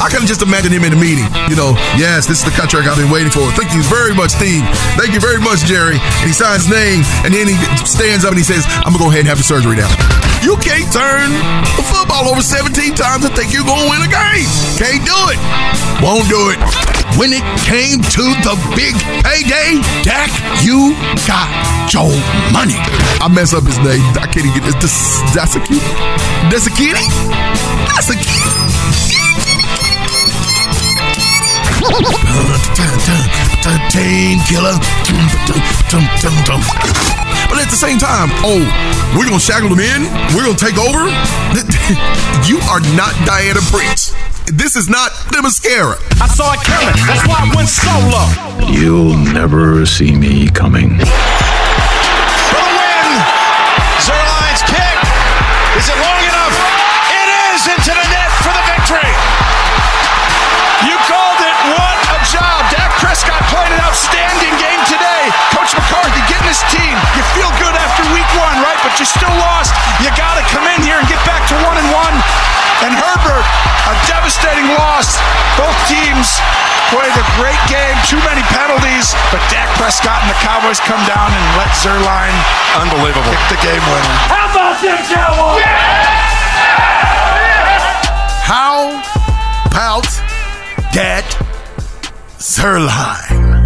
I can just imagine him in a meeting. You know, yes, this is the contract I've been waiting for. Thank you very much, Steve. Thank you very much, Jerry. And he signs his name, and then he stands up and he says, I'm gonna go ahead and have the surgery now. You can't turn the football over 17 times and think you're gonna win a game. Can't do it. Won't do it. When it came to the big payday, Dak, you got your money. I mess up his name. I can't even get this. That's a kid. That's a kitty. That's a kid. Team killer. But at the same time, oh, we're gonna shackle them in. We're gonna take over. You are not Diana Prince. This is not the mascara. I saw it coming. That's why I went solo. You'll never see me coming. Prescott played an outstanding game today. Coach McCarthy getting his team. You feel good after week one, right? But you still lost. You got to come in here and get back to one and one. And Herbert, a devastating loss. Both teams played a great game. Too many penalties. But Dak Prescott and the Cowboys come down and let Zuerlein Unbelievable. kick the game winner. How about them Cowboys? How about that Zuerlein?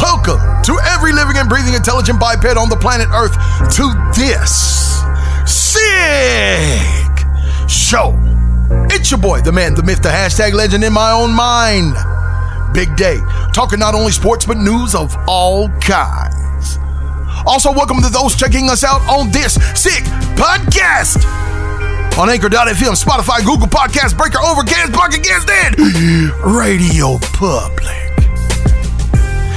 Welcome to every living and breathing intelligent biped on the planet Earth to this sick show. It's your boy, the man, the myth, the hashtag legend in my own mind. Big day, talking not only sports but news of all kinds. Also, welcome to those checking us out on this sick podcast on Anchor.fm, Spotify, Google Podcast, Breaker, Overcast, Pocket Cast, and Radio Public.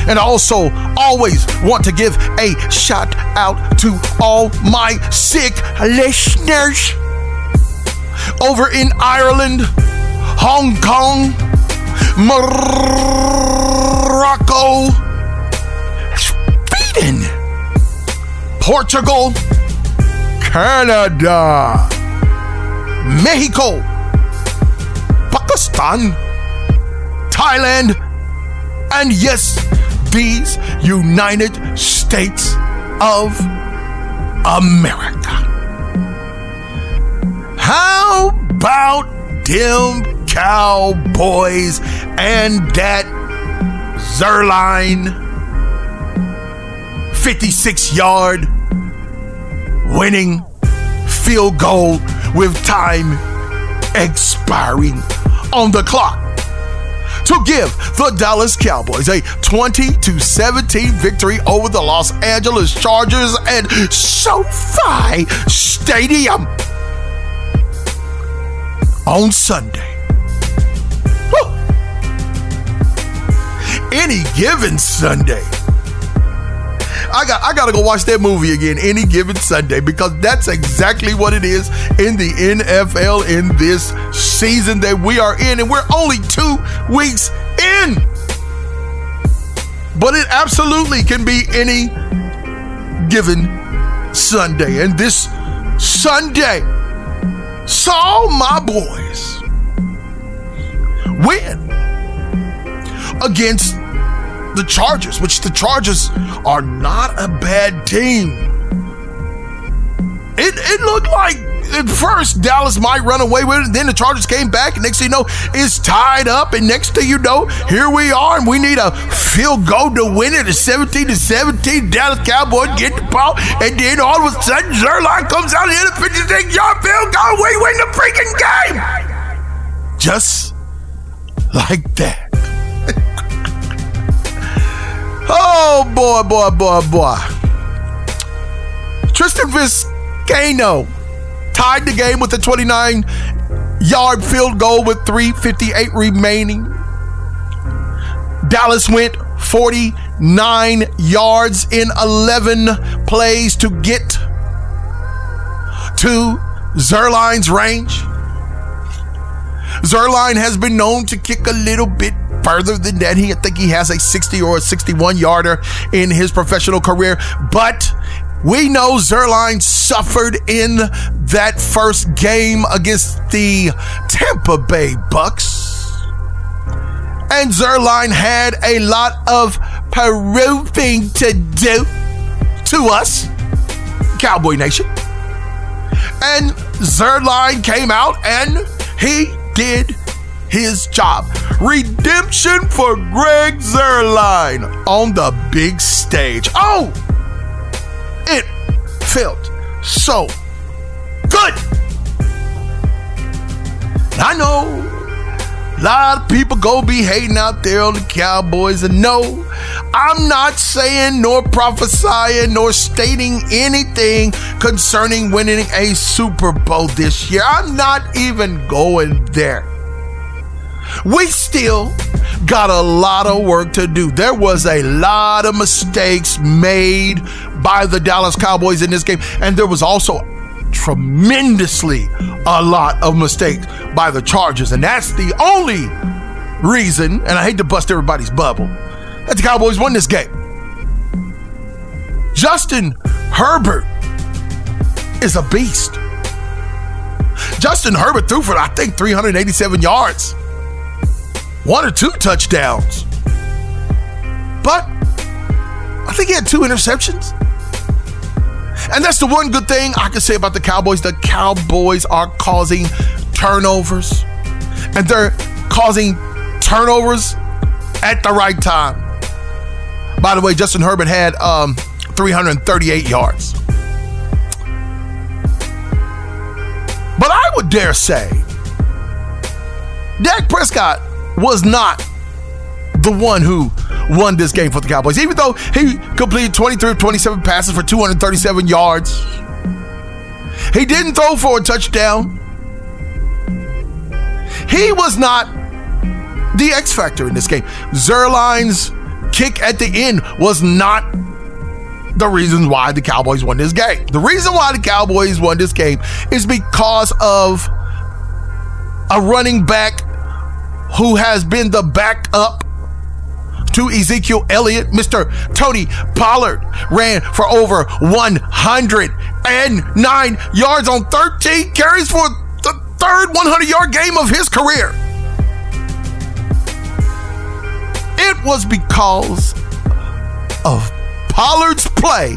And I also always want to give a shout out to all my sick listeners over in Ireland, Hong Kong, Morocco, Sweden, Portugal, Canada. Mexico, Pakistan, Thailand, and yes, these United States of America. How about them Cowboys and that Zuerlein 56 yard winning field goal with time expiring on the clock to give the Dallas Cowboys a 20 to 17 victory over the Los Angeles Chargers at SoFi Stadium on Sunday. Whew. Any given Sunday. I got I gotta go watch that movie again any given Sunday because that's exactly what it is in the NFL in this season that we are in, and we're only two weeks in. But it absolutely can be any given Sunday. And this Sunday saw my boys win against the Chargers, which the Chargers are not a bad team. It, it looked like at first Dallas might run away with it, then the Chargers came back, and next thing you know, it's tied up, and next thing you know, here we are, and we need a field goal to win it at 17 to 17. Dallas Cowboys get the ball, and then all of a sudden, Zuerlein comes out and hit a 56 yard field goal. We win the freaking game! Just like that. Oh boy, boy, boy, boy. Tristan Vizcaino tied the game with a 29 yard field goal with 358 remaining. Dallas went 49 yards in 11 plays to get to Zuerlein's range. Zuerlein has been known to kick a little bit further than that. He I think he has a 60 or a 61 yarder in his professional career, but we know Zuerlein suffered in that first game against the Tampa Bay Bucks. And Zuerlein had a lot of proving to do to us, Cowboy Nation. And Zuerlein came out and he did his job. Redemption for Greg Zuerlein on the big stage. Oh, it felt so good. I know a lot of people go be hating out there on the Cowboys, and no, I'm not saying nor prophesying nor stating anything concerning winning a Super Bowl this year. I'm not even going there. We still got a lot of work to do. There was a lot of mistakes made by the Dallas Cowboys in this game, and there was also tremendously a lot of mistakes by the Chargers. And that's the only reason, and I hate to bust everybody's bubble, that the Cowboys won this game. Justin Herbert is a beast. Justin Herbert threw for, I think, 387 yards, one or two touchdowns. But I think he had two interceptions. And that's the one good thing I can say about the Cowboys. The Cowboys are causing turnovers, and they're causing turnovers at the right time. By the way, Justin Herbert had um, 338 yards. But I would dare say Dak Prescott was not the one who won this game for the Cowboys. Even though he completed 23 of 27 passes for 237 yards, he didn't throw for a touchdown. He was not the X factor in this game. Zuerlein's kick at the end was not the reason why the Cowboys won this game. The reason why the Cowboys won this game is because of a running back who has been the backup to Ezekiel Elliott. Mr. Tony Pollard ran for over 109 yards on 13 carries for the third 100 yard game of his career. It was because of Pollard's play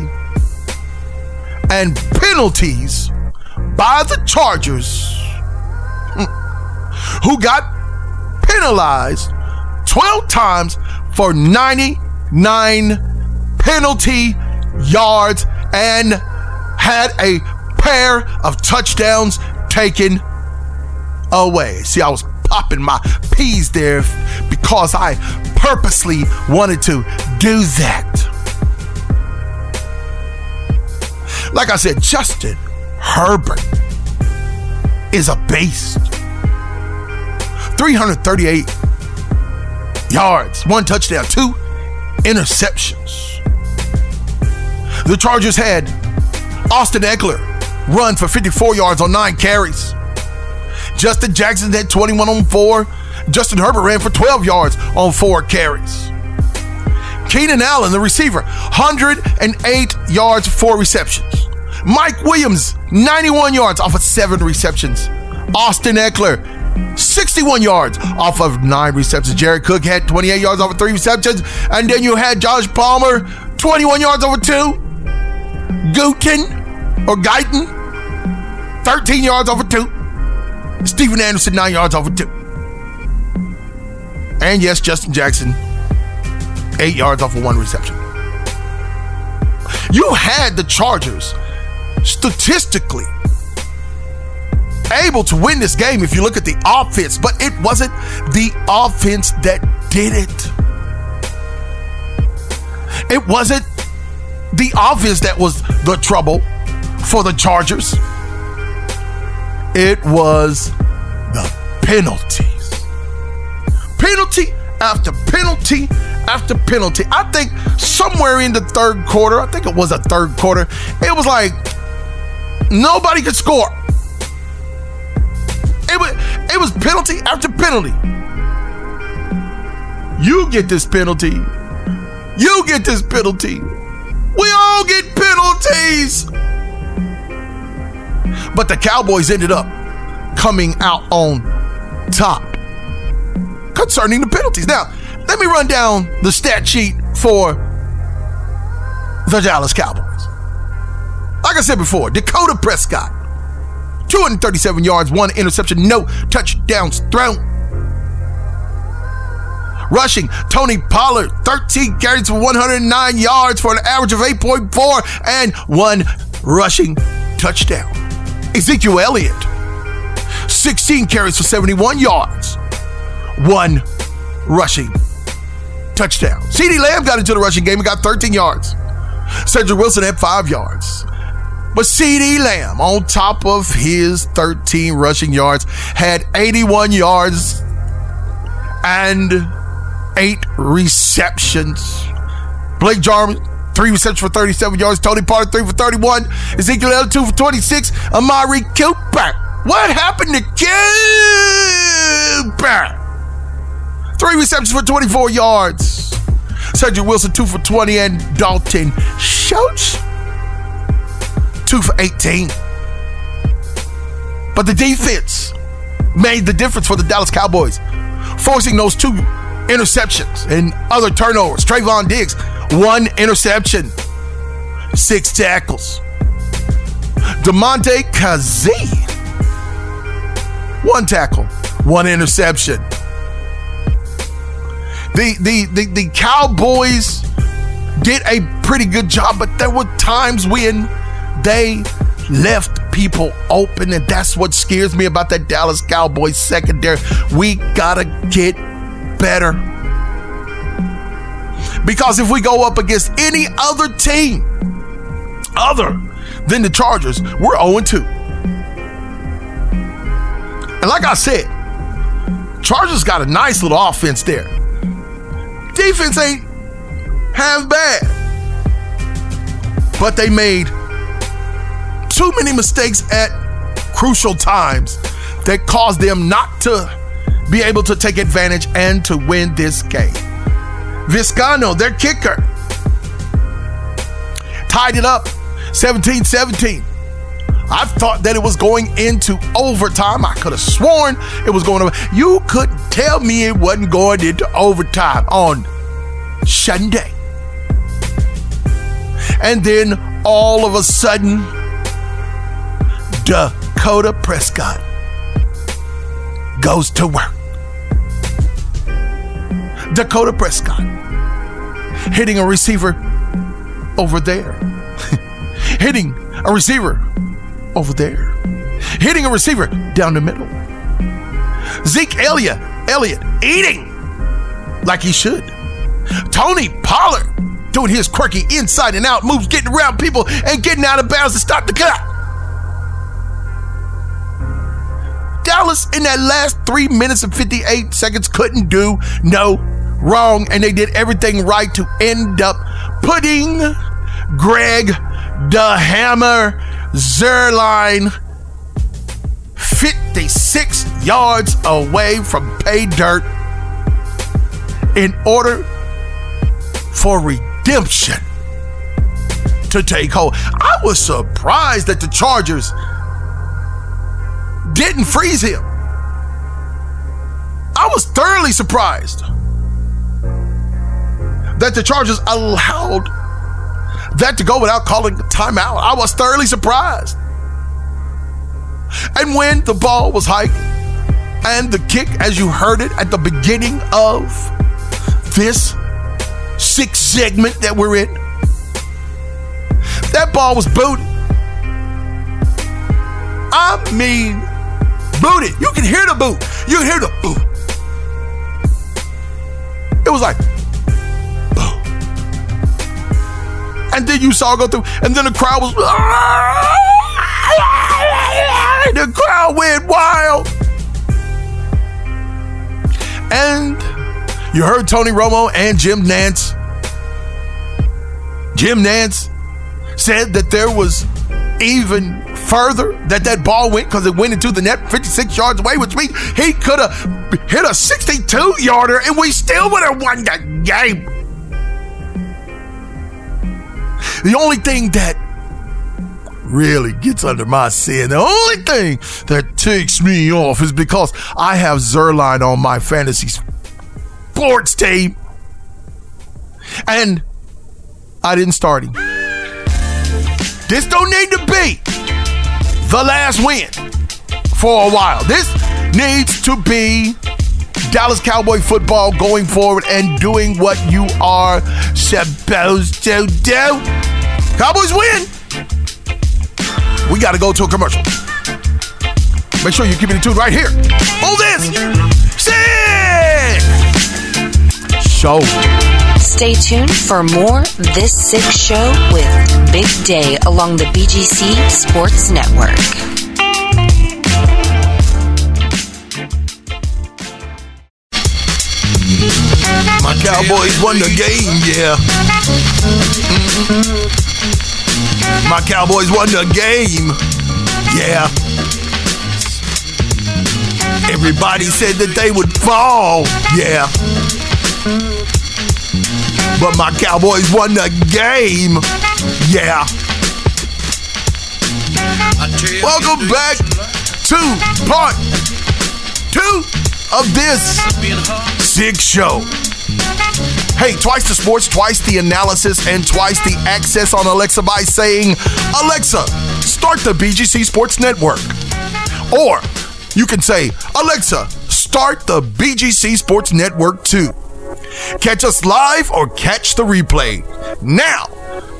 and penalties by the Chargers, hmm, who got penalized 12 times for 99 penalty yards and had a pair of touchdowns taken away. See, I was popping my peas there because I purposely wanted to do that. Like I said, Justin Herbert is a beast. 338 yards, one touchdown, two interceptions. The Chargers had Austin Ekeler run for 54 yards on nine carries. Justin Jackson had 21 on four. Justin Herbert ran for 12 yards on four carries. Keenan Allen, the receiver, 108 yards, four receptions. Mike Williams, 91 yards off of seven receptions. Austin Ekeler, 61 yards off of nine receptions. Jared Cook had 28 yards off of three receptions. And then you had Josh Palmer, 21 yards over two. Gooten or Guyton, 13 yards over two. Stephen Anderson, nine yards over two. And yes, Justin Jackson, eight yards off of one reception. You had the Chargers statistically able to win this game if you look at the offense, but it wasn't the offense that did it. It wasn't the offense that was the trouble for the Chargers. It was the penalties. Penalty after penalty after penalty. I think somewhere in the third quarter, I think it was a third quarter, it was like nobody could score. It was, it was penalty after penalty. You get this penalty. You get this penalty. We all get penalties. But the Cowboys ended up coming out on top. concerning the penalties. Now, let me run down the stat sheet for the Dallas Cowboys. Like I said before, Dakota Prescott, 237 yards, one interception, no touchdowns thrown. Rushing, Tony Pollard, 13 carries for 109 yards for an average of 8.4 and one rushing touchdown. Ezekiel Elliott, 16 carries for 71 yards, one rushing touchdown. CeeDee Lamb got into the rushing game and got 13 yards. Cedric Wilson had five yards. But CeeDee Lamb, on top of his 13 rushing yards, had 81 yards and eight receptions. Blake Jarwin, three receptions for 37 yards. Tony Pollard, three for 31. Ezekiel Elliott, two for 26. Amari Cooper. What happened to Cooper? Three receptions for 24 yards. Cedric Wilson, two for 20. And Dalton Schultz, two for 18. But the defense made the difference for the Dallas Cowboys, forcing those two interceptions and other turnovers. Trevon Diggs, one interception, six tackles. Damontae Kazee, one tackle, one interception. The, the, the, the Cowboys did a pretty good job, but there were times when they left people open, and that's what scares me about that Dallas Cowboys secondary. We gotta get better. Because if we go up against any other team other than the Chargers, we're 0 2. And like I said, Chargers got a nice little offense there. Defense ain't half bad. But they made too many mistakes at crucial times that caused them not to be able to take advantage and to win this game. Vizcaino, their kicker, tied it up 17 17. I thought that it was going into overtime. I could have sworn it was going over. You couldn't tell me it wasn't going into overtime on Sunday. And then all of a sudden, Dakota Prescott goes to work. Dakota Prescott hitting a receiver over there, hitting a receiver over there, hitting a receiver down the middle. Zeke Elliott, Elliott eating like he should. Tony Pollard doing his quirky inside and out moves, getting around people and getting out of bounds to stop the cut. Dallas in that last three minutes and 58 seconds couldn't do no wrong, and they did everything right to end up putting Greg the Hammer Zuerlein 56 yards away from pay dirt in order for redemption to take hold. I was surprised that the Chargers didn't freeze him. I was thoroughly surprised that the Chargers allowed that to go without calling timeout. I was thoroughly surprised. And when the ball was hiked and the kick, as you heard it at the beginning of this sixth segment that we're in, that ball was booted. I mean, booted. You can hear the boot. You can hear the boot. It was like, boom. And then you saw go through, and then the crowd was, the crowd went wild. And you heard Tony Romo and Jim Nantz. Jim Nantz said that there was even further that that ball went because it went into the net 56 yards away, which means he could have hit a 62 yarder and we still would have won that game. The only thing that really gets under my skin, the only thing that takes me off is because I have Zuerlein on my fantasy sports team. And I didn't start him. This don't need to be the last win for a while. This needs to be Dallas Cowboy football going forward and doing what you are supposed to do. Cowboys win. We got to go to a commercial. Make sure you keep it tuned right here on this sick show. Stay tuned for more This Sick Show with Big Day along the BGC Sports Network. My Cowboys won the game, yeah. Mm-hmm. My Cowboys won the game, yeah. Everybody said that they would fall, yeah. But my Cowboys won the game, yeah. Welcome back to part two of this Zig show. Hey, twice the sports, twice the analysis, and twice the access on Alexa by saying, Alexa, start the BGC Sports Network. Or you can say, Alexa, start the BGC Sports Network too. Catch us live or catch the replay. Now,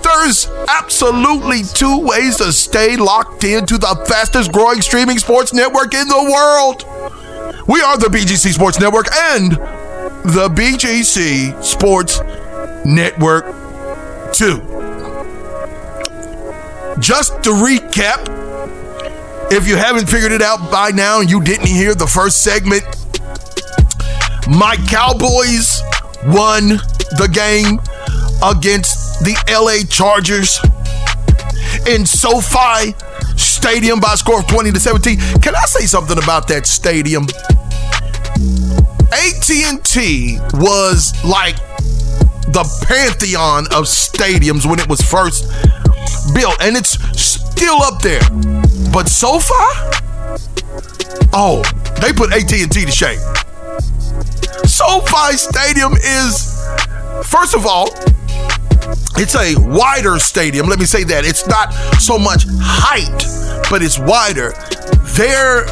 there's absolutely two ways to stay locked into the fastest growing streaming sports network in the world. We are the BGC Sports Network and the BGC Sports Network 2. Just to recap, if you haven't figured it out by now and you didn't hear the first segment, my Cowboys won the game against the LA Chargers in SoFi Stadium by score of 20 to 17. Can I say something about that stadium? AT&T was like the pantheon of stadiums when it was first built and it's still up there. But SoFi? Oh, they put AT&T to shame. SoFi Stadium is first of all it's a wider stadium. Let me say that. It's not so much height, but it's wider. Their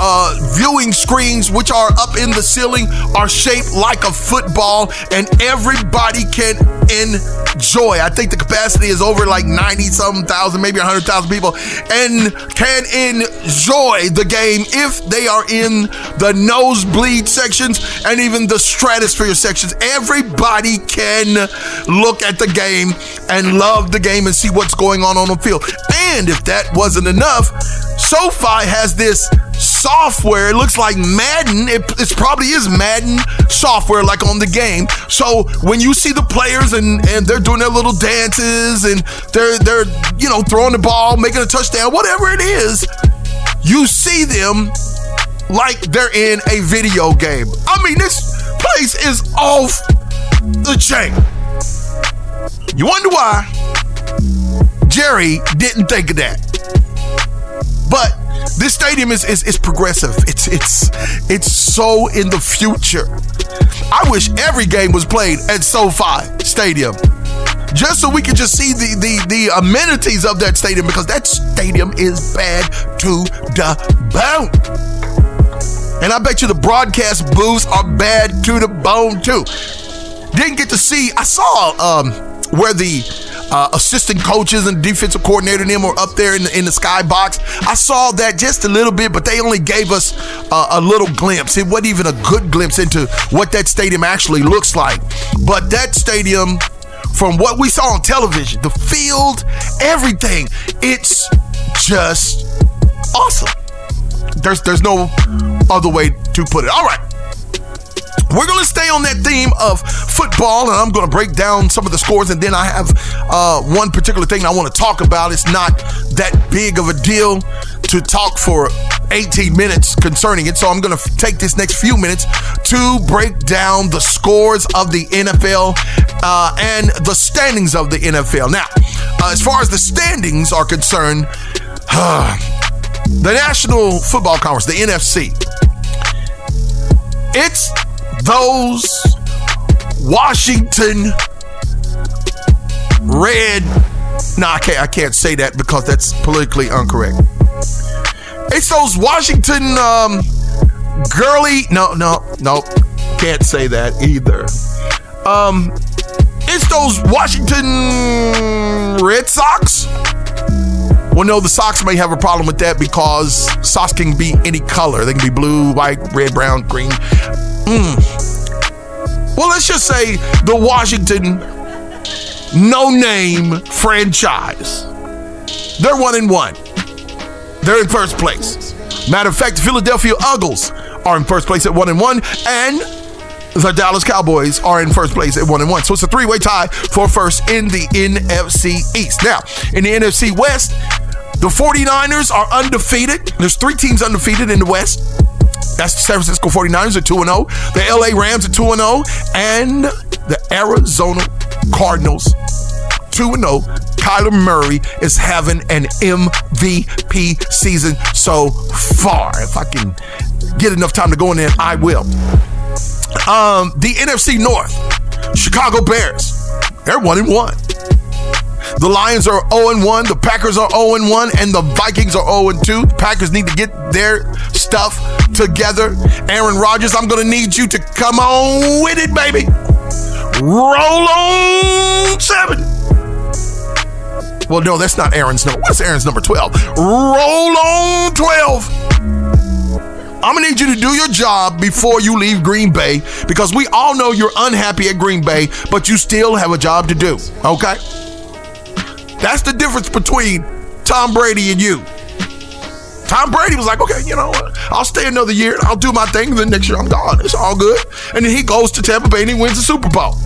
uh, viewing screens, which are up in the ceiling, are shaped like a football, and everybody can enjoy. I think the capacity is over like 90 something thousand, maybe 100,000 people, and can enjoy the game if they are in the nosebleed sections and even the stratosphere sections. Everybody can look at the game and love the game and see what's going on on the field. And if that wasn't enough, SoFi has this software. It looks like Madden. It, probably is Madden software, like on the game. So when you see the players and and they're doing their little dances and they're they're you know throwing the ball, making a touchdown, whatever it is, you see them like they're in a video game. I mean, this place is off the chain. You wonder why Jerry didn't think of that. But this stadium is, is is progressive. It's it's it's so in the future. I wish every game was played at SoFi Stadium. Just so we can just see the, the, the amenities of that stadium because that stadium is bad to the bone. And I bet you the broadcast booths are bad to the bone too. Didn't get to see, I saw um, where the uh, assistant coaches and defensive coordinator and them were up there in the, in the skybox. I saw that just a little bit, but they only gave us uh, a little glimpse. It wasn't even a good glimpse into what that stadium actually looks like. But that stadium, from what we saw on television, the field, everything, it's just awesome. There's there's no other way to put it. All right. We're going to stay on that theme of football, and I'm going to break down some of the scores. And then I have uh, one particular thing I want to talk about. It's not that big of a deal to talk for 18 minutes concerning it. So I'm going to take this next few minutes to break down the scores of the NFL uh, and the standings of the NFL. Now, uh, as far as the standings are concerned, the National Football Conference, the NFC, it's those Washington red. No, I can't. I can't say that because that's politically incorrect. It's those Washington um, girly. No, no, no. Can't say that either. Um, it's those Washington Red Sox. Well, no, the Sox may have a problem with that because socks can be any color. They can be blue, white, red, brown, green. Mm. Well, let's just say the Washington no name franchise. They're one and one. They're in first place. Matter of fact, the Philadelphia Eagles are in first place at one and one, and the Dallas Cowboys are in first place at one and one. So it's a three-way tie for first in the NFC East. Now, in the NFC West, the 49ers are undefeated. There's three teams undefeated in the West. That's the San Francisco 49ers at 2 0, the LA Rams at 2 0, and the Arizona Cardinals 2 0. Kyler Murray is having an MVP season so far. If I can get enough time to go in there, I will. Um, the NFC North, Chicago Bears, they're 1 and 1. The Lions are 0 1, the Packers are 0 1, and the Vikings are 0 2. Packers need to get their stuff together. Aaron Rodgers, I'm going to need you to come on with it, baby. Roll on seven. Well, no, that's not Aaron's number. What's Aaron's number 12? Roll on 12. I'm gonna need you to do your job before you leave Green Bay because we all know you're unhappy at Green Bay, but you still have a job to do. Okay? That's the difference between Tom Brady and you. Tom Brady was like, okay, you know what? I'll stay another year. I'll do my thing. Then next year I'm gone. It's all good. And then he goes to Tampa Bay and he wins the Super Bowl.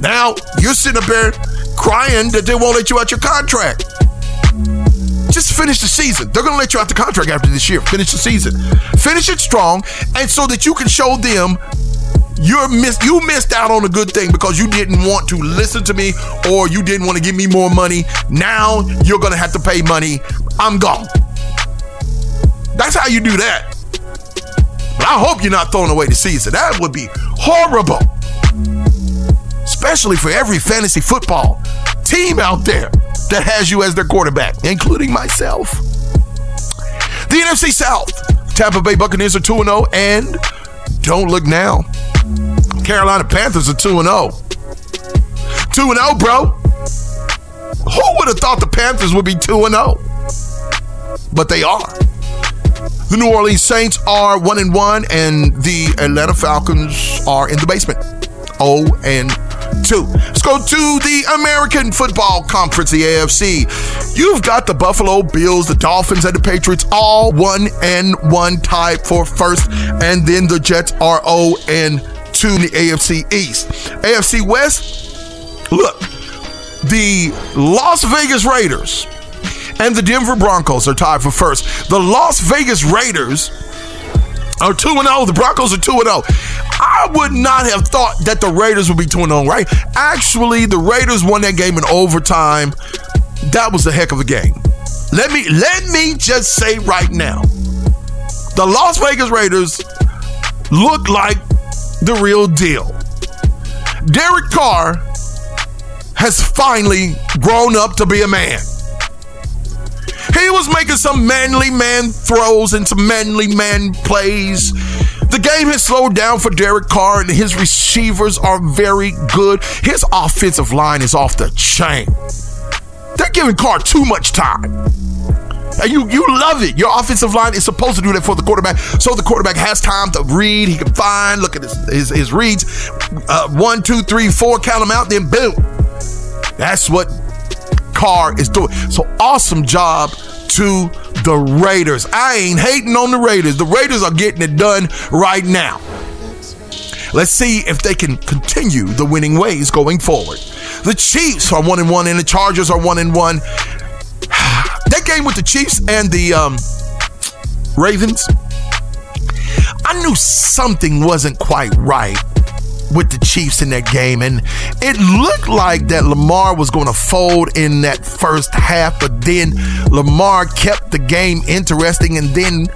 Now you're sitting up there crying that they won't let you out your contract. Just finish the season. They're going to let you out the contract after this year. Finish the season. Finish it strong, and so that you can show them you're miss you missed out on a good thing because you didn't want to listen to me or you didn't want to give me more money. Now you're gonna have to pay money. I'm gone. That's how you do that. But I hope you're not throwing away the season. That would be horrible. Especially for every fantasy football team out there that has you as their quarterback, including myself. The NFC South. Tampa Bay Buccaneers are 2 0 and don't look now. Carolina Panthers are 2 0. 2 0, bro. Who would have thought the Panthers would be 2 0? But they are. The New Orleans Saints are 1 and 1, and the Atlanta Falcons are in the basement. 0 and 2. Let's go to the American Football Conference, the AFC. You've got the Buffalo Bills, the Dolphins, and the Patriots all 1 and 1 tied for first, and then the Jets are 0 and 2 in the AFC East. AFC West, look, the Las Vegas Raiders and the Denver Broncos are tied for first. The Las Vegas Raiders are 2 0. The Broncos are 2 0. I would not have thought that the Raiders would be 2 0, right? Actually, the Raiders won that game in overtime. That was a heck of a game. Let me let me just say right now. The Las Vegas Raiders look like the real deal. Derek Carr has finally grown up to be a man. He was making some manly man throws and some manly man plays. The game has slowed down for Derek Carr, and his receivers are very good. His offensive line is off the chain. They're giving Carr too much time. And you you love it. Your offensive line is supposed to do that for the quarterback, so the quarterback has time to read. He can find, look at his his, his reads, uh, one, two, three, four, count them out, then boom. That's what Carr is doing. So awesome job to the Raiders. I ain't hating on the Raiders. The Raiders are getting it done right now. Let's see if they can continue the winning ways going forward. The Chiefs are one and one, and the Chargers are one and one. That game with the Chiefs and the um, Ravens, I knew something wasn't quite right with the Chiefs in that game. And it looked like that Lamar was going to fold in that first half, but then Lamar kept the game interesting and then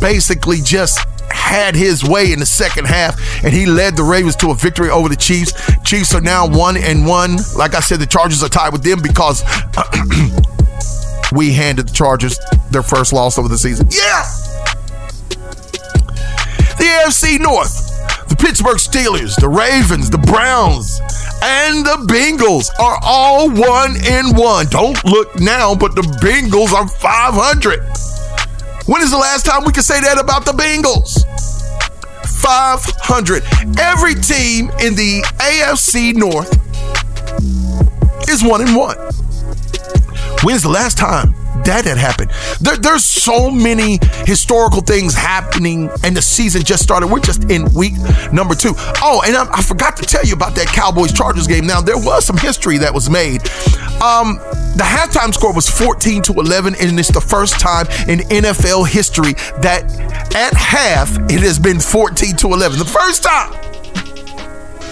basically just had his way in the second half, and he led the Ravens to a victory over the Chiefs. Chiefs are now one and one. Like I said, the Chargers are tied with them because we handed the Chargers their first loss of the season. Yeah. The AFC North. The Pittsburgh Steelers, the Ravens, the Browns, and the Bengals are all one in one. Don't look now, but the Bengals are 500. When is the last time we could say that about the Bengals? 500. Every team in the AFC North is one in one. When's the last time that had happened? There, there's so many historical things happening, and the season just started. We're just in week number two. Oh, and I, I forgot to tell you about that Cowboys Chargers game. Now, there was some history that was made. Um, the halftime score was 14 to 11, and it's the first time in NFL history that at half it has been 14 to 11. The first time.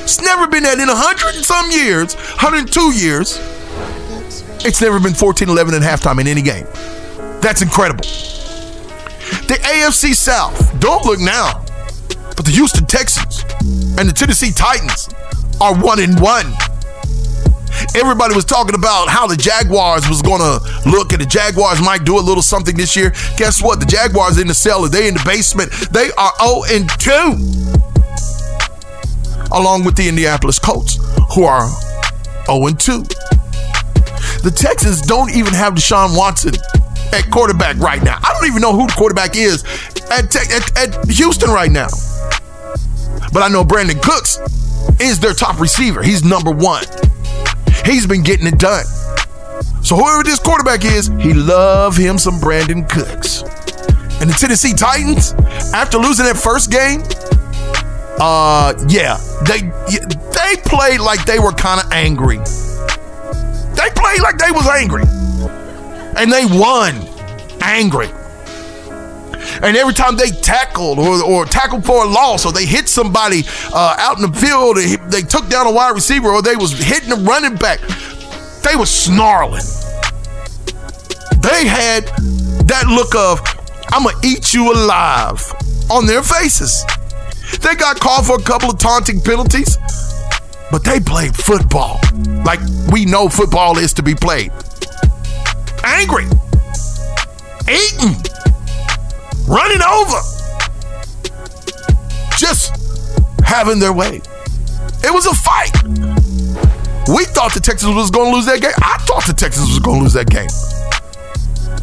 It's never been that in 100 and some years, 102 years. It's never been 14 11 at halftime in any game. That's incredible. The AFC South, don't look now, but the Houston Texans and the Tennessee Titans are one in one. Everybody was talking about how the Jaguars was to look, and the Jaguars might do a little something this year. Guess what? The Jaguars in the cellar, they in the basement. They are 0 and 2, along with the Indianapolis Colts, who are 0 and 2. The Texans don't even have Deshaun Watson at quarterback right now. I don't even know who the quarterback is at, at, at Houston right now. But I know Brandin Cooks is their top receiver. He's number one. He's been getting it done. So whoever this quarterback is, he love him some Brandin Cooks. And the Tennessee Titans, after losing that first game, uh, yeah, they they played like they were kind of angry. They played like they was angry. And they won angry. And every time they tackled or, or tackled for a loss or they hit somebody uh, out in the field, they took down a wide receiver or they was hitting a running back, they was snarling. They had that look of, I'm going to eat you alive on their faces. They got called for a couple of taunting penalties but they played football like we know football is to be played. Angry, eating, running over, just having their way. It was a fight. We thought the Texans was going to lose that game. I thought the Texans was going to lose that game.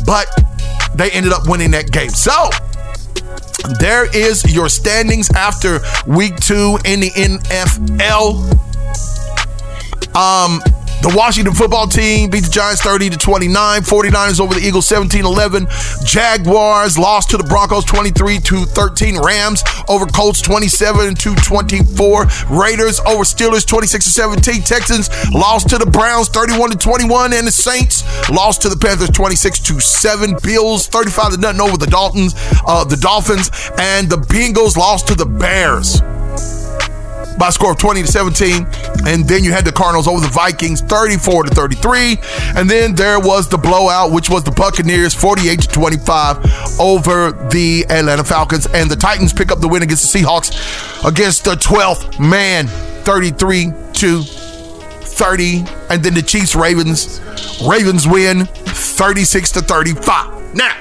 But they ended up winning that game. So, there is your standings after week two in the NFL. Um, the Washington football team beat the Giants 30 to 29. 49ers over the Eagles 17 11. Jaguars lost to the Broncos 23 to 13. Rams over Colts 27 to 24. Raiders over Steelers 26 to 17. Texans lost to the Browns 31 to 21. And the Saints lost to the Panthers 26 to 7. Bills 35 to nothing over the Daltons, uh, the Dolphins. And the Bengals lost to the Bears by score of 20 to 17. And then you had the Cardinals over the Vikings 34 to 33. And then there was the blowout, which was the Buccaneers 48 to 25 over the Atlanta Falcons. And the Titans pick up the win against the Seahawks against the 12th man 33 to 30. And then the Chiefs Ravens Ravens win 36 to 35. Now,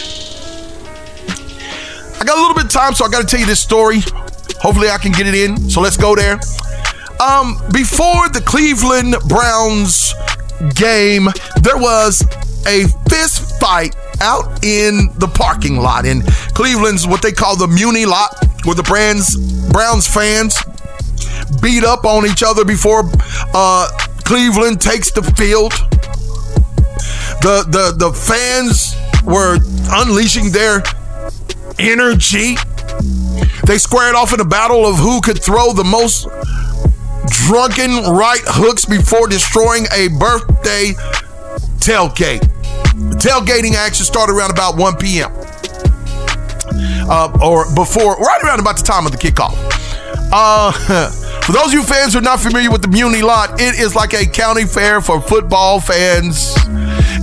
I got a little bit of time, so I got to tell you this story. Hopefully, I can get it in. So let's go there. Um, before the Cleveland Browns game, there was a fist fight out in the parking lot in Cleveland's what they call the Muni lot, where the Browns Browns fans beat up on each other before uh, Cleveland takes the field. The the the fans were unleashing their energy they squared off in a battle of who could throw the most drunken right hooks before destroying a birthday tailgate. Tailgating action started around about 1 p.m. Uh, or before, right around about the time of the kickoff. Uh, for those of you fans who are not familiar with the Muni lot, it is like a county fair for football fans.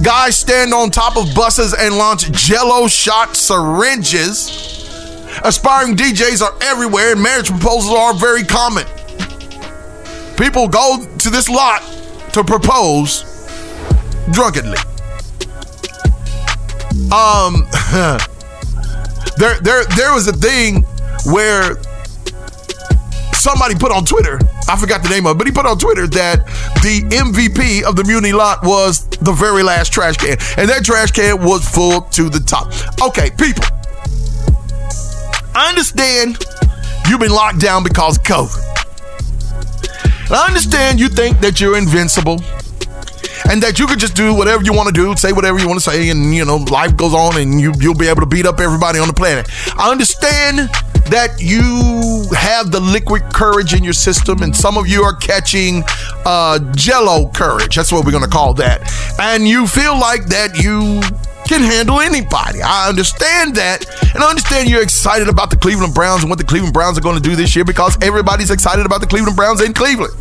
Guys stand on top of buses and launch jello shot syringes Aspiring DJs are everywhere, and marriage proposals are very common. People go to this lot to propose drunkenly. Um, there, there, there was a thing where somebody put on Twitter, I forgot the name of it, but he put on Twitter that the MVP of the Muni lot was the very last trash can. And that trash can was full to the top. Okay, people. I understand you've been locked down because of COVID. I understand you think that you're invincible and that you could just do whatever you want to do, say whatever you want to say, and you know, life goes on and you, you'll be able to beat up everybody on the planet. I understand that you have the liquid courage in your system, and some of you are catching uh, jello courage. That's what we're going to call that. And you feel like that you can handle anybody. I understand that. And I understand you're excited about the Cleveland Browns and what the Cleveland Browns are going to do this year because everybody's excited about the Cleveland Browns in Cleveland.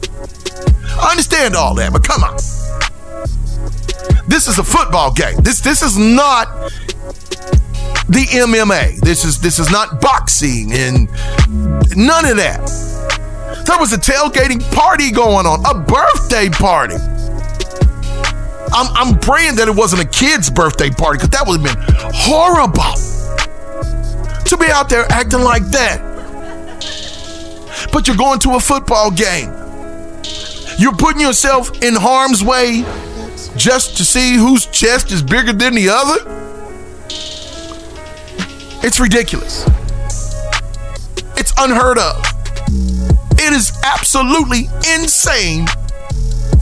I understand all that, but come on. This is a football game. This this is not the MMA. This is this is not boxing and none of that. There was a tailgating party going on, a birthday party. I'm, I'm praying that it wasn't a kid's birthday party because that would have been horrible to be out there acting like that. But you're going to a football game. You're putting yourself in harm's way just to see whose chest is bigger than the other. It's ridiculous. It's unheard of. It is absolutely insane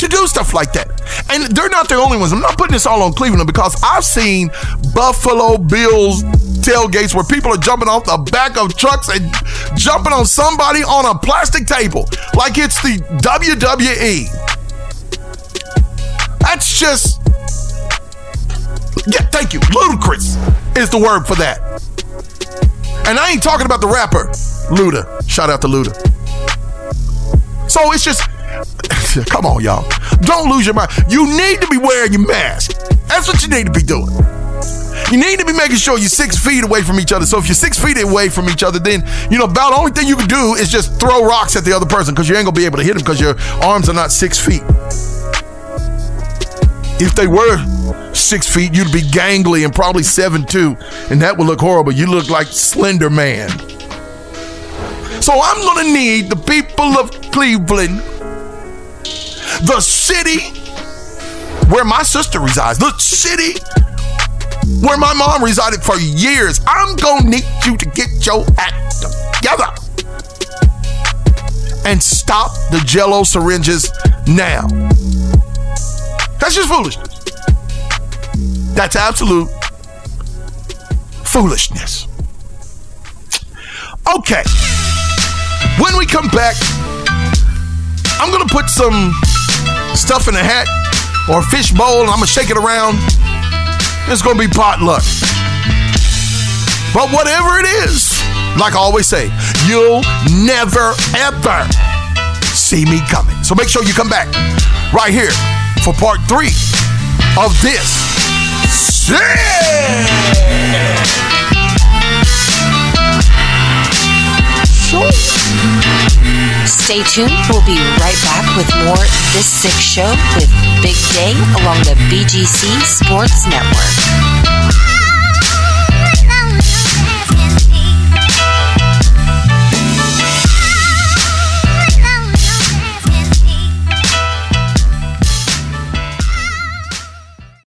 to do stuff like that. And they're not the only ones. I'm not putting this all on Cleveland because I've seen Buffalo Bills tailgates where people are jumping off the back of trucks and jumping on somebody on a plastic table like it's the WWE. That's just yeah, thank you. Ludicrous is the word for that. And I ain't talking about the rapper, Luda. Shout out to Luda. So it's just Come on, y'all. Don't lose your mind. You need to be wearing your mask. That's what you need to be doing. You need to be making sure you're six feet away from each other. So if you're six feet away from each other, then you know about the only thing you can do is just throw rocks at the other person because you ain't gonna be able to hit them because your arms are not six feet. If they were six feet, you'd be gangly and probably seven two, and that would look horrible. You look like Slender Man. So I'm gonna need the people of Cleveland the city where my sister resides, the city where my mom resided for years. I'm gonna need you to get your act together and stop the jello syringes now. That's just foolishness. That's absolute foolishness. Okay. When we come back, I'm gonna put some stuff in a hat or a fish bowl and I'm gonna shake it around. It's gonna be potluck. But whatever it is, like I always say, you'll never ever see me coming. So make sure you come back right here for part three of this. Sick! Stay tuned. We'll be right back with more This Sick Show with Big Day along the BGC Sports Network.